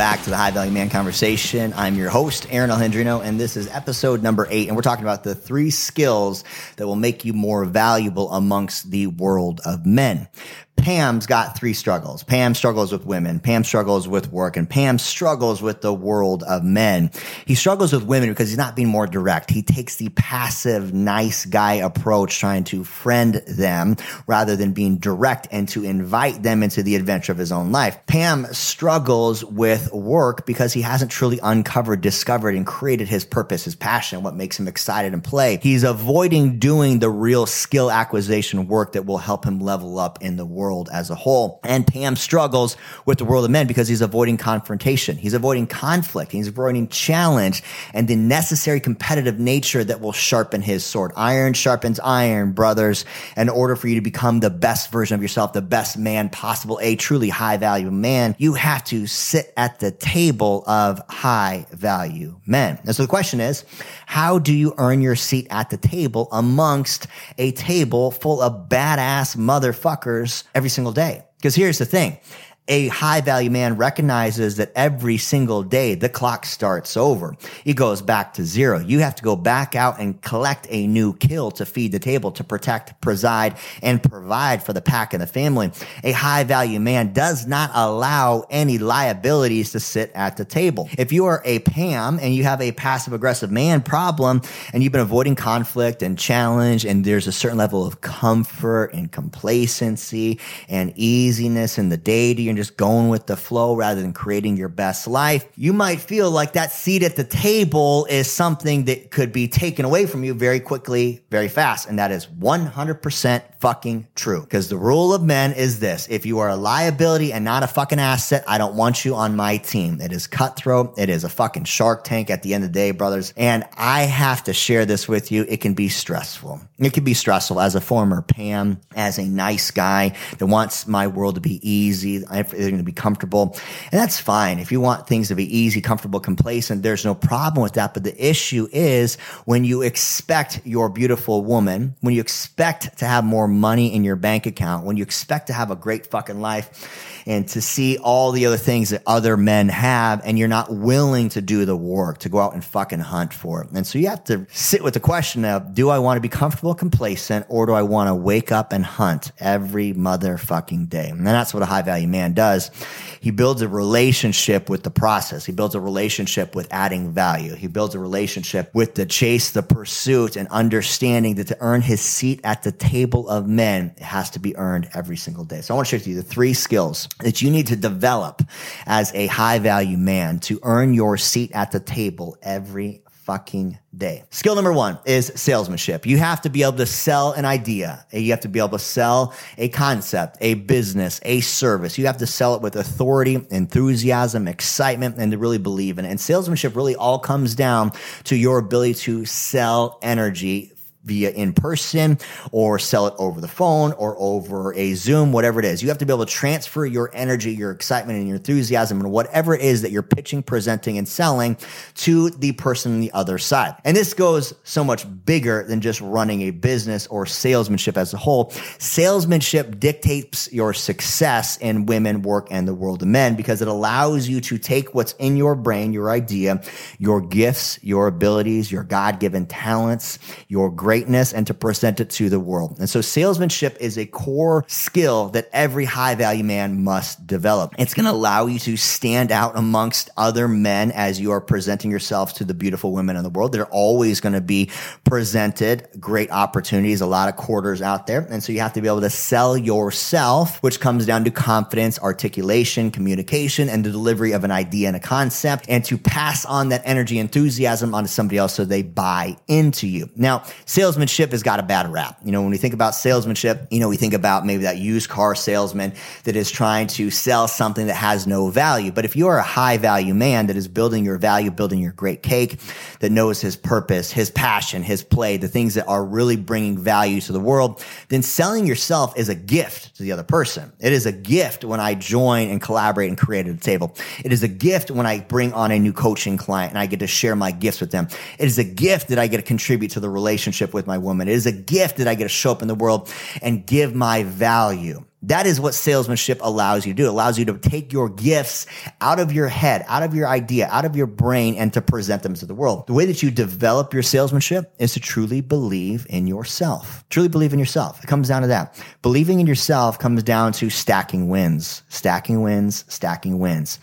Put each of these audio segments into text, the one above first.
back to the High Value Man Conversation. I'm your host, Aaron Alejandrino, and this is episode number eight. And we're talking about the three skills that will make you more valuable amongst the world of men. Pam's got three struggles. Pam struggles with women. Pam struggles with work and Pam struggles with the world of men. He struggles with women because he's not being more direct. He takes the passive, nice guy approach, trying to friend them rather than being direct and to invite them into the adventure of his own life. Pam struggles with work because he hasn't truly uncovered, discovered, and created his purpose, his passion, what makes him excited and play. He's avoiding doing the real skill acquisition work that will help him level up in the world world as a whole. And Pam struggles with the world of men because he's avoiding confrontation. He's avoiding conflict. He's avoiding challenge and the necessary competitive nature that will sharpen his sword. Iron sharpens iron, brothers. In order for you to become the best version of yourself, the best man possible, a truly high value man, you have to sit at the table of high value men. And so the question is, how do you earn your seat at the table amongst a table full of badass motherfuckers every single day. Because here's the thing a high value man recognizes that every single day the clock starts over. It goes back to zero. You have to go back out and collect a new kill to feed the table, to protect, preside, and provide for the pack and the family. A high value man does not allow any liabilities to sit at the table. If you are a Pam and you have a passive aggressive man problem and you've been avoiding conflict and challenge and there's a certain level of comfort and complacency and easiness in the day to your just going with the flow rather than creating your best life, you might feel like that seat at the table is something that could be taken away from you very quickly, very fast. And that is 100% fucking true. Because the rule of men is this. If you are a liability and not a fucking asset, I don't want you on my team. It is cutthroat. It is a fucking shark tank at the end of the day, brothers. And I have to share this with you. It can be stressful. It can be stressful as a former Pam, as a nice guy that wants my world to be easy they're going to be comfortable. And that's fine. If you want things to be easy, comfortable, complacent, there's no problem with that. But the issue is when you expect your beautiful woman, when you expect to have more money in your bank account, when you expect to have a great fucking life, and to see all the other things that other men have and you're not willing to do the work to go out and fucking hunt for it. And so you have to sit with the question of, do I want to be comfortable, complacent, or do I want to wake up and hunt every motherfucking day? And that's what a high value man does. He builds a relationship with the process. He builds a relationship with adding value. He builds a relationship with the chase, the pursuit, and understanding that to earn his seat at the table of men, it has to be earned every single day. So I want to share with you the three skills that you need to develop as a high value man to earn your seat at the table every fucking day. Skill number one is salesmanship. You have to be able to sell an idea. You have to be able to sell a concept, a business, a service. You have to sell it with authority, enthusiasm, excitement, and to really believe in it. And salesmanship really all comes down to your ability to sell energy via in person or sell it over the phone or over a Zoom, whatever it is. You have to be able to transfer your energy, your excitement, and your enthusiasm and whatever it is that you're pitching, presenting, and selling to the person on the other side. And this goes so much bigger than just running a business or salesmanship as a whole. Salesmanship dictates your success in women, work, and the world of men because it allows you to take what's in your brain, your idea, your gifts, your abilities, your God given talents, your greatness and to present it to the world. And so salesmanship is a core skill that every high value man must develop. It's going to allow you to stand out amongst other men as you are presenting yourself to the beautiful women in the world. They're always going to be presented great opportunities, a lot of quarters out there. And so you have to be able to sell yourself, which comes down to confidence, articulation, communication, and the delivery of an idea and a concept and to pass on that energy, enthusiasm onto somebody else so they buy into you. Now, salesmanship has got a bad rap. You know, when we think about salesmanship, you know, we think about maybe that used car salesman that is trying to sell something that has no value. But if you are a high value man that is building your value, building your great cake, that knows his purpose, his passion, his play, the things that are really bringing value to the world, then selling yourself is a gift to the other person. It is a gift when I join and collaborate and create at a table. It is a gift when I bring on a new coaching client and I get to share my gifts with them. It is a gift that I get to contribute to the relationship relationship with my woman. It is a gift that I get to show up in the world and give my value. That is what salesmanship allows you to do. It allows you to take your gifts out of your head, out of your idea, out of your brain, and to present them to the world. The way that you develop your salesmanship is to truly believe in yourself. Truly believe in yourself. It comes down to that. Believing in yourself comes down to stacking wins, stacking wins, stacking wins.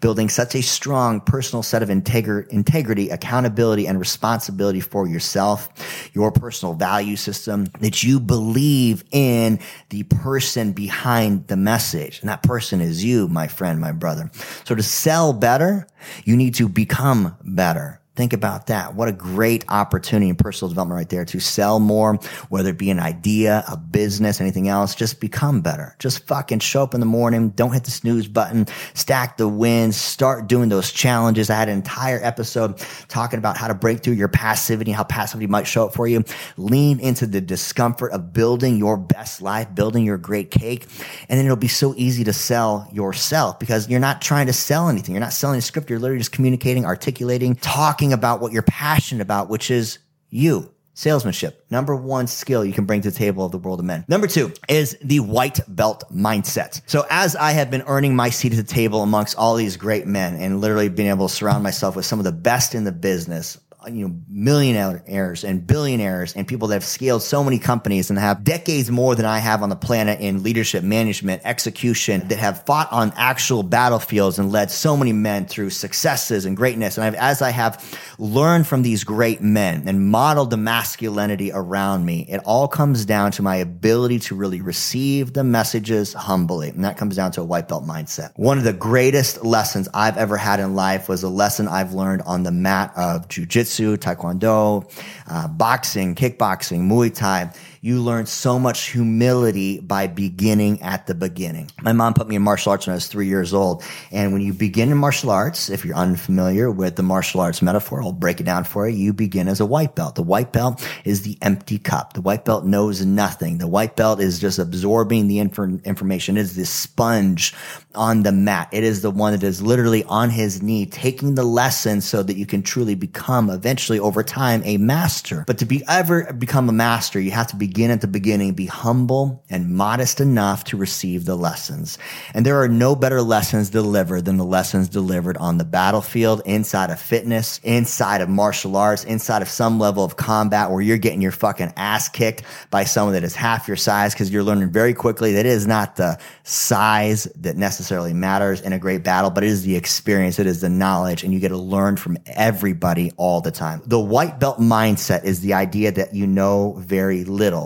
Building such a strong personal set of integri- integrity, accountability, and responsibility for yourself, your personal value system, that you believe in the person behind the message. And that person is you, my friend, my brother. So to sell better, you need to become better. Think about that. What a great opportunity in personal development right there to sell more, whether it be an idea, a business, anything else. Just become better. Just fucking show up in the morning. Don't hit the snooze button. Stack the wins. Start doing those challenges. I had an entire episode talking about how to break through your passivity, how passivity might show up for you. Lean into the discomfort of building your best life, building your great cake. And then it'll be so easy to sell yourself because you're not trying to sell anything. You're not selling a script. You're literally just communicating, articulating, talking about what you're passionate about, which is you. Salesmanship, number one skill you can bring to the table of the world of men. Number two is the white belt mindset. So as I have been earning my seat at the table amongst all these great men and literally being able to surround myself with some of the best in the business, you know, millionaires and billionaires and people that have scaled so many companies and have decades more than I have on the planet in leadership, management, execution that have fought on actual battlefields and led so many men through successes and greatness. And I've, as I have learned from these great men and modeled the masculinity around me, it all comes down to my ability to really receive the messages humbly. And that comes down to a white belt mindset. One of the greatest lessons I've ever had in life was a lesson I've learned on the mat of jujitsu taekwondo, uh, boxing, kickboxing, Muay Thai. You learn so much humility by beginning at the beginning. My mom put me in martial arts when I was three years old. And when you begin in martial arts, if you're unfamiliar with the martial arts metaphor, I'll break it down for you. You begin as a white belt. The white belt is the empty cup. The white belt knows nothing. The white belt is just absorbing the inf- information. It is the sponge on the mat. It is the one that is literally on his knee, taking the lesson so that you can truly become eventually over time a master. But to be ever become a master, you have to be begin at the beginning, be humble and modest enough to receive the lessons. And there are no better lessons delivered than the lessons delivered on the battlefield, inside of fitness, inside of martial arts, inside of some level of combat where you're getting your fucking ass kicked by someone that is half your size because you're learning very quickly that it is not the size that necessarily matters in a great battle, but it is the experience. It is the knowledge and you get to learn from everybody all the time. The white belt mindset is the idea that you know very little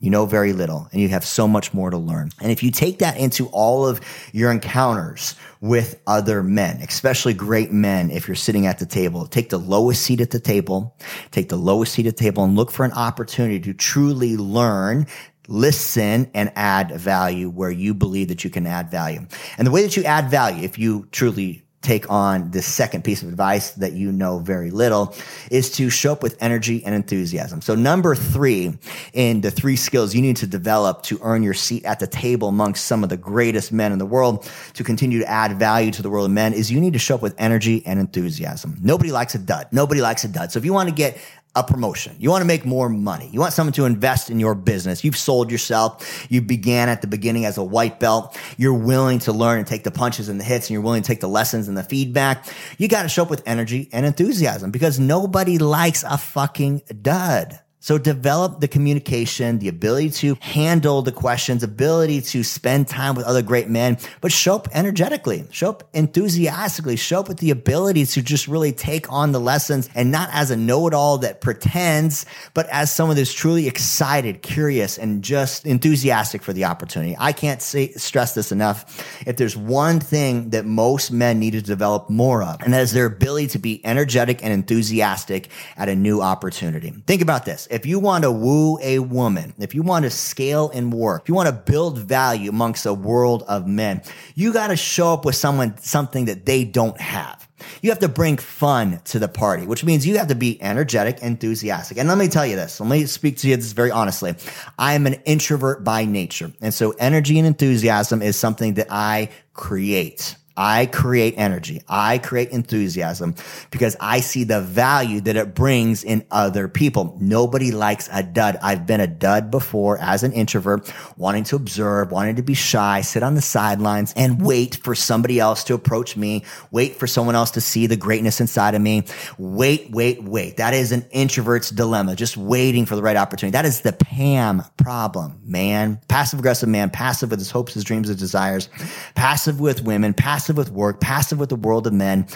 you know very little and you have so much more to learn. And if you take that into all of your encounters with other men, especially great men, if you're sitting at the table, take the lowest seat at the table, take the lowest seat at the table and look for an opportunity to truly learn listen and add value where you believe that you can add value. And the way that you add value, if you truly take on the second piece of advice that you know very little is to show up with energy and enthusiasm. So number three in the three skills you need to develop to earn your seat at the table amongst some of the greatest men in the world to continue to add value to the world of men is you need to show up with energy and enthusiasm. Nobody likes a dud. Nobody likes a dud. So if you want to get a promotion. You want to make more money. You want someone to invest in your business. You've sold yourself. You began at the beginning as a white belt. You're willing to learn and take the punches and the hits and you're willing to take the lessons and the feedback. You got to show up with energy and enthusiasm because nobody likes a fucking dud. So develop the communication, the ability to handle the questions, ability to spend time with other great men, but show up energetically, show up enthusiastically, show up with the ability to just really take on the lessons and not as a know-it-all that pretends, but as someone that's truly excited, curious, and just enthusiastic for the opportunity. I can't say, stress this enough. If there's one thing that most men need to develop more of, and that is their ability to be energetic and enthusiastic at a new opportunity. Think about this if you want to woo a woman, if you want to scale and work, if you want to build value amongst a world of men, you got to show up with someone, something that they don't have. You have to bring fun to the party, which means you have to be energetic, enthusiastic. And let me tell you this. Let me speak to you this very honestly. I am an introvert by nature. And so energy and enthusiasm is something that I create. I create energy. I create enthusiasm because I see the value that it brings in other people. Nobody likes a dud. I've been a dud before as an introvert, wanting to observe, wanting to be shy, sit on the sidelines and wait for somebody else to approach me, wait for someone else to see the greatness inside of me. Wait, wait, wait. That is an introvert's dilemma, just waiting for the right opportunity. That is the Pam problem, man. Passive aggressive man, passive with his hopes, his dreams, his desires, passive with women, passive with work, passive with the world of men,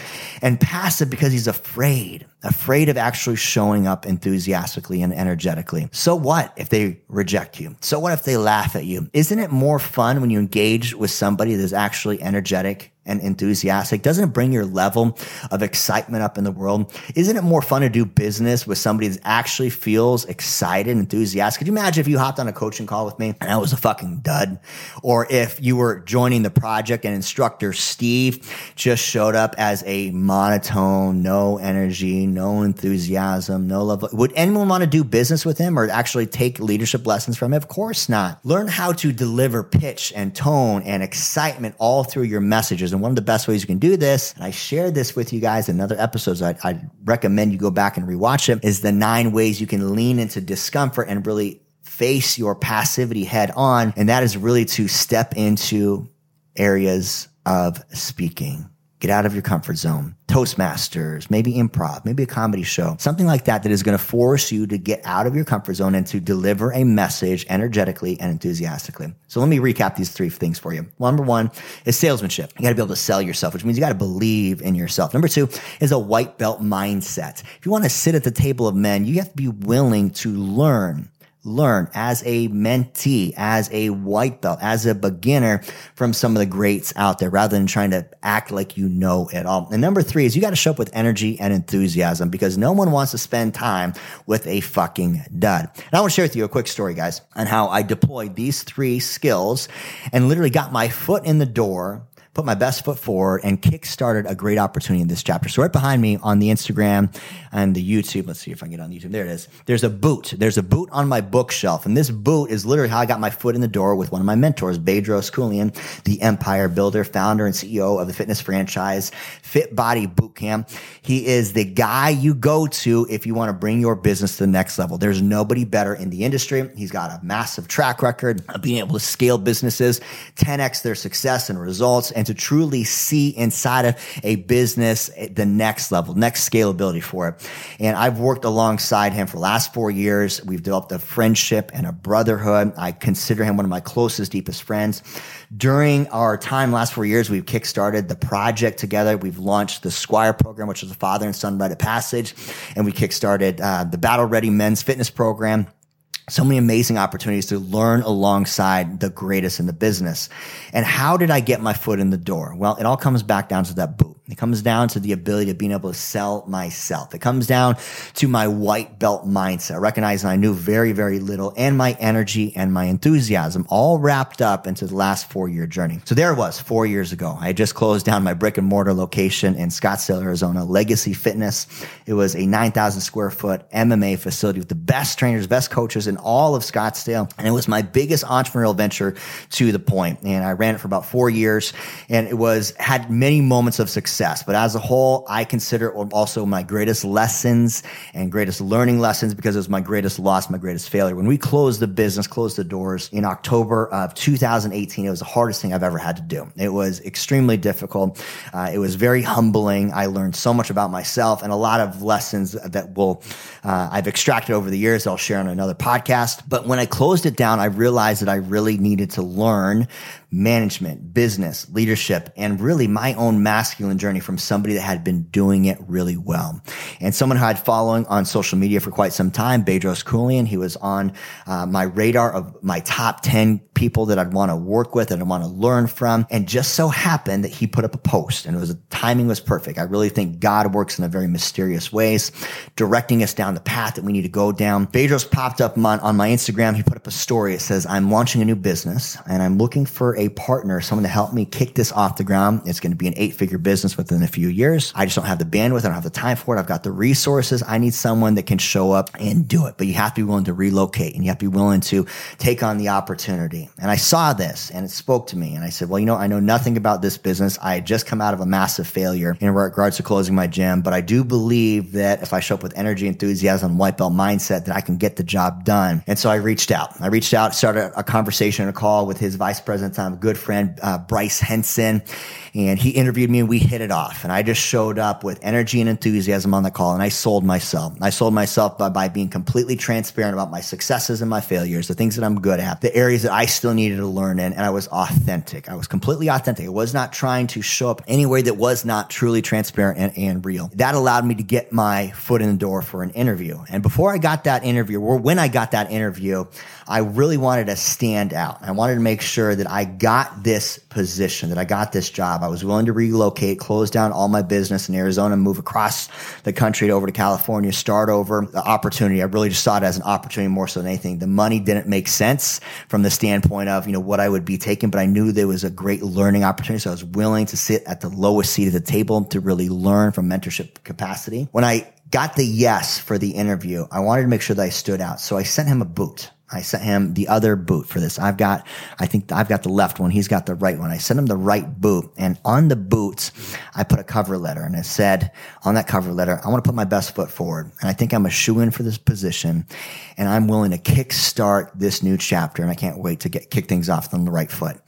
and passive because he's afraid, afraid of actually showing up enthusiastically and energetically. So what if they reject you? So what if they laugh at you? Isn't it more fun when you engage with somebody that's actually energetic and enthusiastic? Doesn't it bring your level of excitement up in the world? Isn't it more fun to do business with somebody that actually feels excited and enthusiastic? Could you imagine if you hopped on a coaching call with me and I was a fucking dud? Or if you were joining the project and instructor Steve just showed up as a monotone, no energy, no enthusiasm, no love. Would anyone want to do business with him or actually take leadership lessons from him? Of course not. Learn how to deliver pitch and tone and excitement all through your messages and one of the best ways you can do this, and I shared this with you guys in other episodes, I, I recommend you go back and rewatch them, is the nine ways you can lean into discomfort and really face your passivity head on. And that is really to step into areas of speaking. Get out of your comfort zone. Toastmasters, maybe improv, maybe a comedy show, something like that that is going to force you to get out of your comfort zone and to deliver a message energetically and enthusiastically. So let me recap these three things for you. Number one is salesmanship. You got to be able to sell yourself, which means you got to believe in yourself. Number two is a white belt mindset. If you want to sit at the table of men, you have to be willing to learn learn as a mentee, as a white belt, as a beginner from some of the greats out there rather than trying to act like you know it all. And number three is you got to show up with energy and enthusiasm because no one wants to spend time with a fucking dud. And I want to share with you a quick story, guys, on how I deployed these three skills and literally got my foot in the door put my best foot forward and kick-started a great opportunity in this chapter. So right behind me on the Instagram and the YouTube, let's see if I can get on YouTube. There it is. There's a boot. There's a boot on my bookshelf. And this boot is literally how I got my foot in the door with one of my mentors, Bedros Keuilian, the empire builder, founder and CEO of the fitness franchise, Fit Body Bootcamp. He is the guy you go to if you want to bring your business to the next level. There's nobody better in the industry. He's got a massive track record of being able to scale businesses, 10x their success and results, and to truly see inside of a business the next level, next scalability for it. And I've worked alongside him for the last four years. We've developed a friendship and a brotherhood. I consider him one of my closest, deepest friends. During our time last four years, we've kickstarted the project together. We've launched the Squire program, which is a father and son rite of passage. And we kickstarted uh, the Battle Ready men's fitness program so many amazing opportunities to learn alongside the greatest in the business. And how did I get my foot in the door? Well, it all comes back down to that boot. It comes down to the ability of being able to sell myself. It comes down to my white belt mindset, recognizing I knew very, very little and my energy and my enthusiasm all wrapped up into the last four year journey. So there it was four years ago. I had just closed down my brick and mortar location in Scottsdale, Arizona, Legacy Fitness. It was a 9,000 square foot MMA facility with the best trainers, best coaches in all of Scottsdale. And it was my biggest entrepreneurial venture to the point. And I ran it for about four years and it was, had many moments of success success. But as a whole, I consider it also my greatest lessons and greatest learning lessons because it was my greatest loss, my greatest failure. When we closed the business, closed the doors in October of 2018, it was the hardest thing I've ever had to do. It was extremely difficult. Uh, it was very humbling. I learned so much about myself and a lot of lessons that will, uh, I've extracted over the years. I'll share on another podcast. But when I closed it down, I realized that I really needed to learn management, business, leadership, and really my own masculine journey from somebody that had been doing it really well. And someone who I had following on social media for quite some time, Bedros Keuilian, he was on uh, my radar of my top 10 people that I'd want to work with and I want to learn from. And just so happened that he put up a post and it was a timing was perfect. I really think God works in a very mysterious ways, directing us down the path that we need to go down. Bedros popped up on, on my Instagram. He put story. It says, I'm launching a new business and I'm looking for a partner, someone to help me kick this off the ground. It's going to be an eight figure business within a few years. I just don't have the bandwidth. I don't have the time for it. I've got the resources. I need someone that can show up and do it, but you have to be willing to relocate and you have to be willing to take on the opportunity. And I saw this and it spoke to me. And I said, well, you know, I know nothing about this business. I had just come out of a massive failure in regards to closing my gym, but I do believe that if I show up with energy, enthusiasm, white belt mindset, that I can get the job done. And so I reached out. I reached out, started a conversation, a call with his vice president, a good friend, uh, Bryce Henson. And he interviewed me and we hit it off. And I just showed up with energy and enthusiasm on the call and I sold myself. I sold myself by, by being completely transparent about my successes and my failures, the things that I'm good at, the areas that I still needed to learn in. And I was authentic. I was completely authentic. I was not trying to show up any way that was not truly transparent and, and real. That allowed me to get my foot in the door for an interview. And before I got that interview, or when I got that interview, I really wanted to stand out. I wanted to make sure that I got this position, that I got this job. I was willing to relocate, close down all my business in Arizona, move across the country over to California, start over. The opportunity, I really just saw it as an opportunity more so than anything. The money didn't make sense from the standpoint of, you know, what I would be taking, but I knew there was a great learning opportunity. So I was willing to sit at the lowest seat of the table to really learn from mentorship capacity. When I got the yes for the interview, I wanted to make sure that I stood out. So I sent him a boot. I sent him the other boot for this. I've got, I think I've got the left one. He's got the right one. I sent him the right boot. And on the boots, I put a cover letter and it said on that cover letter, I want to put my best foot forward. And I think I'm a shoe in for this position and I'm willing to kickstart this new chapter. And I can't wait to get, kick things off on the right foot.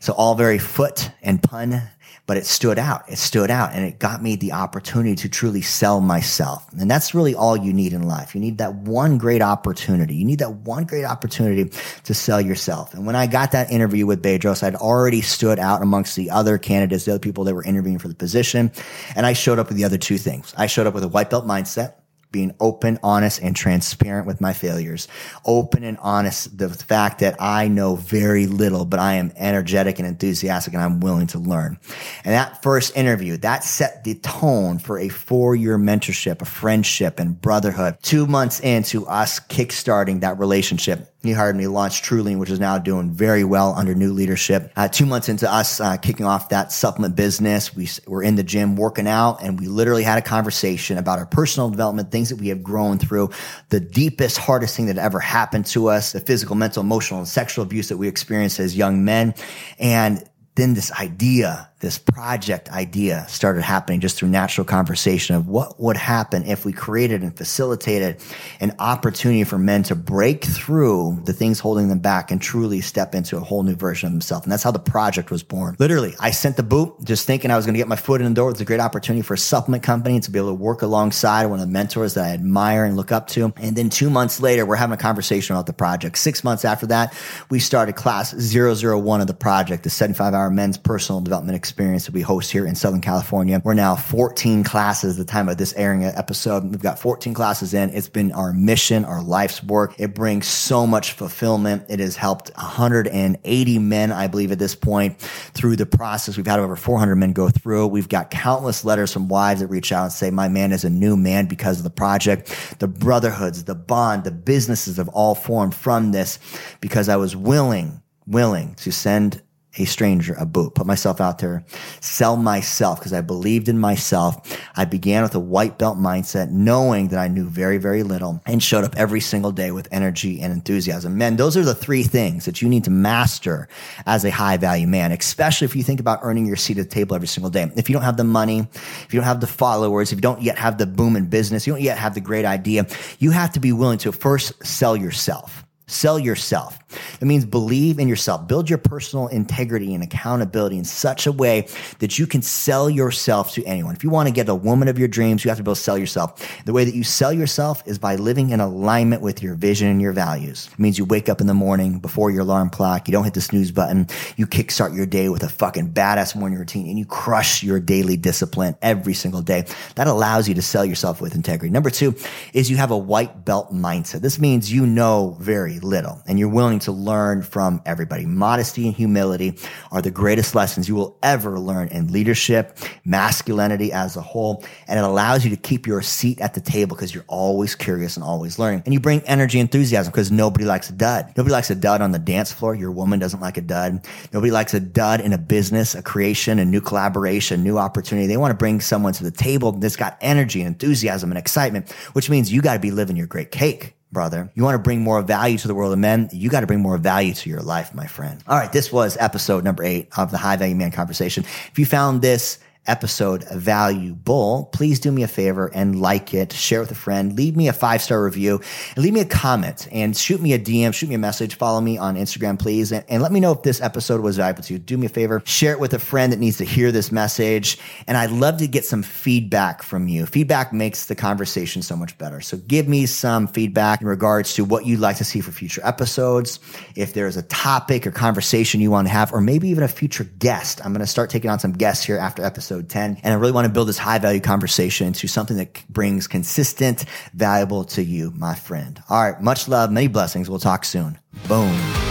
So all very foot and pun but it stood out. It stood out and it got me the opportunity to truly sell myself. And that's really all you need in life. You need that one great opportunity. You need that one great opportunity to sell yourself. And when I got that interview with Bedros, I'd already stood out amongst the other candidates, the other people that were interviewing for the position. And I showed up with the other two things. I showed up with a white belt mindset being open, honest, and transparent with my failures. Open and honest, the fact that I know very little, but I am energetic and enthusiastic and I'm willing to learn. And that first interview, that set the tone for a four year mentorship, a friendship and brotherhood. Two months into us kickstarting that relationship, he hired me to launch TrueLean, which is now doing very well under new leadership. Uh, two months into us uh, kicking off that supplement business, we were in the gym working out and we literally had a conversation about our personal development, things that we have grown through, the deepest, hardest thing that ever happened to us, the physical, mental, emotional, and sexual abuse that we experienced as young men. And then this idea this project idea started happening just through natural conversation of what would happen if we created and facilitated an opportunity for men to break through the things holding them back and truly step into a whole new version of themselves. And that's how the project was born. Literally, I sent the boot just thinking I was going to get my foot in the door. It's a great opportunity for a supplement company to be able to work alongside one of the mentors that I admire and look up to. And then two months later, we're having a conversation about the project. Six months after that, we started class 001 of the project, the 75 hour men's personal development experience experience that we host here in Southern California. We're now 14 classes at the time of this airing episode. We've got 14 classes in. It's been our mission, our life's work. It brings so much fulfillment. It has helped 180 men, I believe, at this point through the process. We've had over 400 men go through. We've got countless letters from wives that reach out and say, my man is a new man because of the project. The brotherhoods, the bond, the businesses have all formed from this because I was willing willing to send a stranger a boot, put myself out there, sell myself because I believed in myself. I began with a white belt mindset, knowing that I knew very, very little and showed up every single day with energy and enthusiasm. Men, those are the three things that you need to master as a high value man, especially if you think about earning your seat at the table every single day. If you don't have the money, if you don't have the followers, if you don't yet have the boom in business, you don't yet have the great idea, you have to be willing to first sell yourself. Sell yourself. It means believe in yourself. Build your personal integrity and accountability in such a way that you can sell yourself to anyone. If you want to get a woman of your dreams, you have to be able to sell yourself. The way that you sell yourself is by living in alignment with your vision and your values. It means you wake up in the morning before your alarm clock. You don't hit the snooze button. You kickstart your day with a fucking badass morning routine and you crush your daily discipline every single day. That allows you to sell yourself with integrity. Number two is you have a white belt mindset. This means you know very little and you're willing to learn from everybody. Modesty and humility are the greatest lessons you will ever learn in leadership, masculinity as a whole. And it allows you to keep your seat at the table because you're always curious and always learning. And you bring energy, enthusiasm because nobody likes a dud. Nobody likes a dud on the dance floor. Your woman doesn't like a dud. Nobody likes a dud in a business, a creation, a new collaboration, new opportunity. They want to bring someone to the table that's got energy and enthusiasm and excitement, which means you got to be living your great cake brother. You want to bring more value to the world of men. You got to bring more value to your life, my friend. All right. This was episode number eight of the high value man conversation. If you found this episode valuable, please do me a favor and like it, share with a friend, leave me a five star review, and leave me a comment and shoot me a DM, shoot me a message, follow me on Instagram, please, and, and let me know if this episode was valuable to you. Do me a favor, share it with a friend that needs to hear this message. And I'd love to get some feedback from you. Feedback makes the conversation so much better. So give me some feedback in regards to what you'd like to see for future episodes. If there's a topic or conversation you want to have, or maybe even a future guest, I'm going to start taking on some guests here after episode episode 10. And I really want to build this high value conversation into something that brings consistent, valuable to you, my friend. All right. Much love, many blessings. We'll talk soon. Boom.